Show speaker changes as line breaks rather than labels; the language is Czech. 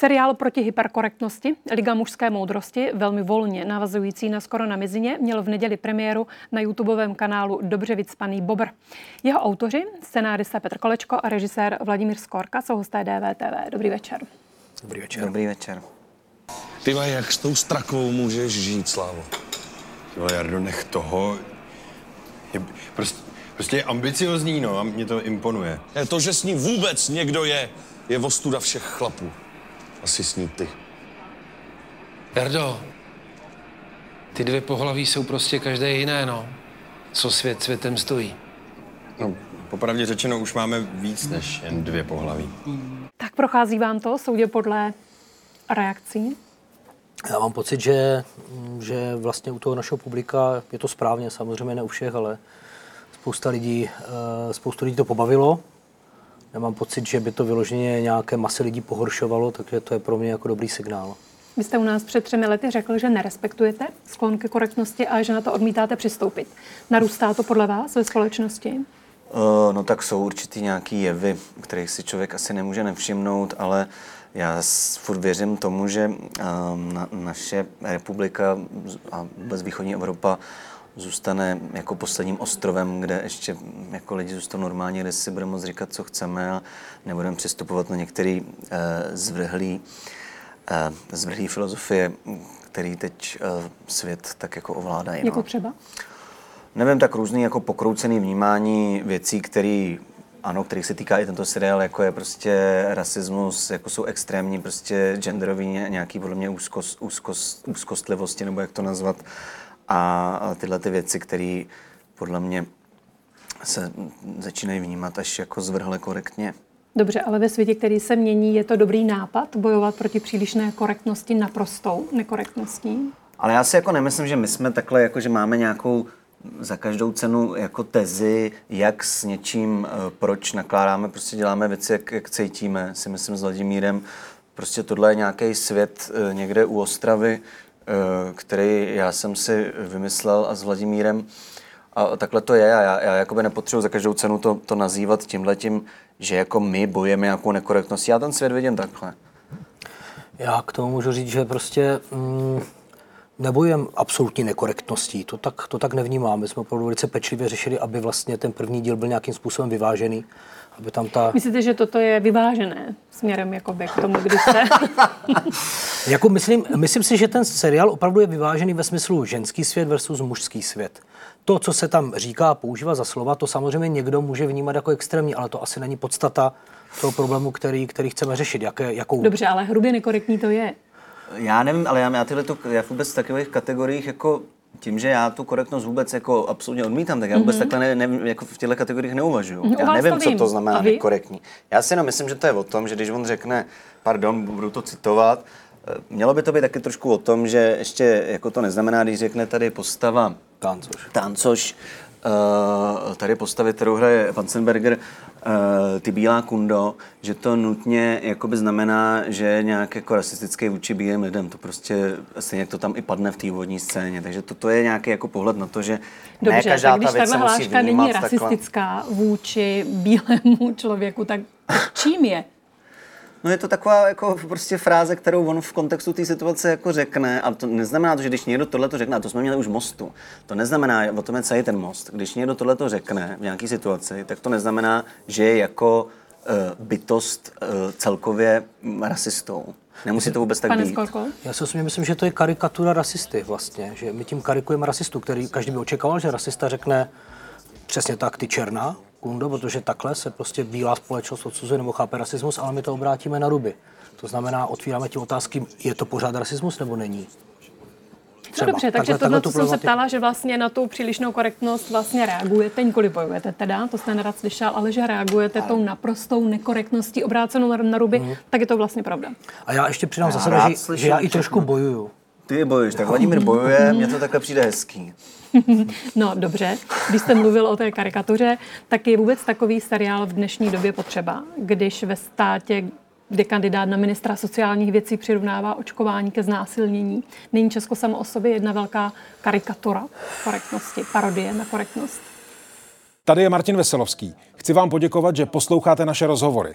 Seriál proti hyperkorektnosti Liga mužské moudrosti, velmi volně navazující na skoro na mizině, měl v neděli premiéru na YouTubeovém kanálu Dobře vycpaný Bobr. Jeho autoři, scenárista Petr Kolečko a režisér Vladimír Skorka jsou hosté DVTV. Dobrý večer.
Dobrý večer.
Dobrý večer.
Ty jak s tou strakou můžeš žít, Slávo?
Jo, Jardo, nech toho. Je, prostě, prostě je ambiciozní, no, a mě to imponuje.
Je to, že s ní vůbec někdo je, je ostuda všech chlapů. Asi s ní ty.
Jardo, ty dvě pohlaví jsou prostě každé jiné, no. Co svět světem stojí.
No, popravdě řečeno, už máme víc než jen dvě pohlaví.
Tak prochází vám to, soudě podle reakcí?
Já mám pocit, že, že vlastně u toho našeho publika je to správně, samozřejmě ne u všech, ale spousta lidí, eh, spoustu lidí to pobavilo. Nemám pocit, že by to vyloženě nějaké masy lidí pohoršovalo, takže to je pro mě jako dobrý signál.
Vy jste u nás před třemi lety řekl, že nerespektujete sklon ke korektnosti a že na to odmítáte přistoupit. Narůstá to podle vás ve společnosti?
Uh, no tak jsou určitý nějaký jevy, kterých si člověk asi nemůže nevšimnout, ale já furt věřím tomu, že na, naše republika a vůbec východní Evropa zůstane jako posledním ostrovem, kde ještě jako lidi zůstanou normálně, kde si budeme moct říkat, co chceme a nebudeme přistupovat na některé uh, zvrhlý, uh, zvrhlý filozofie, který teď uh, svět tak jako ovládají.
Jako
no.
třeba?
Nevím, tak různý jako pokroucený vnímání věcí, které ano, kterých se týká i tento seriál, jako je prostě rasismus, jako jsou extrémní prostě genderový nějaký podle mě úzkost, úzkost, úzkostlivosti, nebo jak to nazvat. A tyhle ty věci, které podle mě se začínají vnímat až jako zvrhle korektně.
Dobře, ale ve světě, který se mění, je to dobrý nápad bojovat proti přílišné korektnosti naprostou nekorektností?
Ale já si jako nemyslím, že my jsme takhle, jako že máme nějakou za každou cenu jako tezi, jak s něčím, eh, proč nakládáme, prostě děláme věci, jak, jak cítíme, si myslím s Vladimírem. Prostě tohle je nějaký svět eh, někde u Ostravy, který já jsem si vymyslel a s Vladimírem. A takhle to je a já, já jakoby nepotřebuji za každou cenu to, to nazývat tímhletím, že jako my bojujeme nějakou nekorektností. Já ten svět vidím takhle. Já k tomu můžu říct, že prostě mm, nebojujeme absolutní nekorektností, to tak, to tak nevnímám. My jsme opravdu velice pečlivě řešili, aby vlastně ten první díl byl nějakým způsobem vyvážený. Aby tam ta...
Myslíte, že toto je vyvážené směrem jakoby k tomu, když se...
jako myslím, myslím si, že ten seriál opravdu je vyvážený ve smyslu ženský svět versus mužský svět. To, co se tam říká a používá za slova, to samozřejmě někdo může vnímat jako extrémní, ale to asi není podstata toho problému, který, který chceme řešit. Jaké, jakou...
Dobře, ale hrubě nekorektní to je.
Já nevím, ale já, já tyhle tu, já vůbec v takových kategoriích jako tím, že já tu korektnost vůbec jako absolutně odmítám, tak já vůbec mm-hmm. takhle ne, ne, jako v těchto kategoriích neuvažuju.
No,
já nevím,
to
co to znamená nekorektní. Já si jenom myslím, že to je o tom, že když on řekne, pardon, budu to citovat, eh, mělo by to být taky trošku o tom, že ještě jako to neznamená, když řekne tady postava Tancoš, Tancoš tady postavit, kterou hraje Vansenberger, uh, ty Bílá kundo, že to nutně jakoby znamená, že je nějak jako rasistický vůči bílým lidem. To prostě stejně to tam i padne v té úvodní scéně. Takže toto je nějaký jako pohled na to, že
Dobře,
ne každá
když
ta věc
se musí není rasistická
takhle.
vůči bílému člověku, tak čím je?
No je to taková jako prostě fráze, kterou on v kontextu té situace jako řekne a to neznamená to, že když někdo tohle to řekne, a to jsme měli už mostu, to neznamená, o tom je celý ten most, když někdo tohle to řekne v nějaké situaci, tak to neznamená, že je jako uh, bytost uh, celkově rasistou. Nemusí to vůbec tak
Pane
být.
Skolko?
Já si osobně myslím, že to je karikatura rasisty vlastně, že my tím karikujeme rasistu, který každý by očekával, že rasista řekne přesně tak, ty černá, kundo, protože takhle se prostě bílá společnost odsuzuje nebo chápe rasismus, ale my to obrátíme na ruby. To znamená, otvíráme tím otázky, je to pořád rasismus nebo není.
Třeba. No dobře, takže tohle, co jsem se ptala, že vlastně na tu přílišnou korektnost vlastně reagujete, nikoli bojujete teda, to jste nerad slyšel, ale že reagujete ale. tou naprostou nekorektností obrácenou na, na ruby, mm. tak je to vlastně pravda.
A já ještě přidám za sebe, že, že já i trošku bojuju.
Ty bojuješ, tak Vladimír bojuje, mně to takhle přijde hezký.
no dobře, když jste mluvil o té karikatuře, tak je vůbec takový seriál v dnešní době potřeba, když ve státě, kde kandidát na ministra sociálních věcí přirovnává očkování ke znásilnění. Není Česko samo o sobě jedna velká karikatura korektnosti, parodie na korektnost?
Tady je Martin Veselovský. Chci vám poděkovat, že posloucháte naše rozhovory.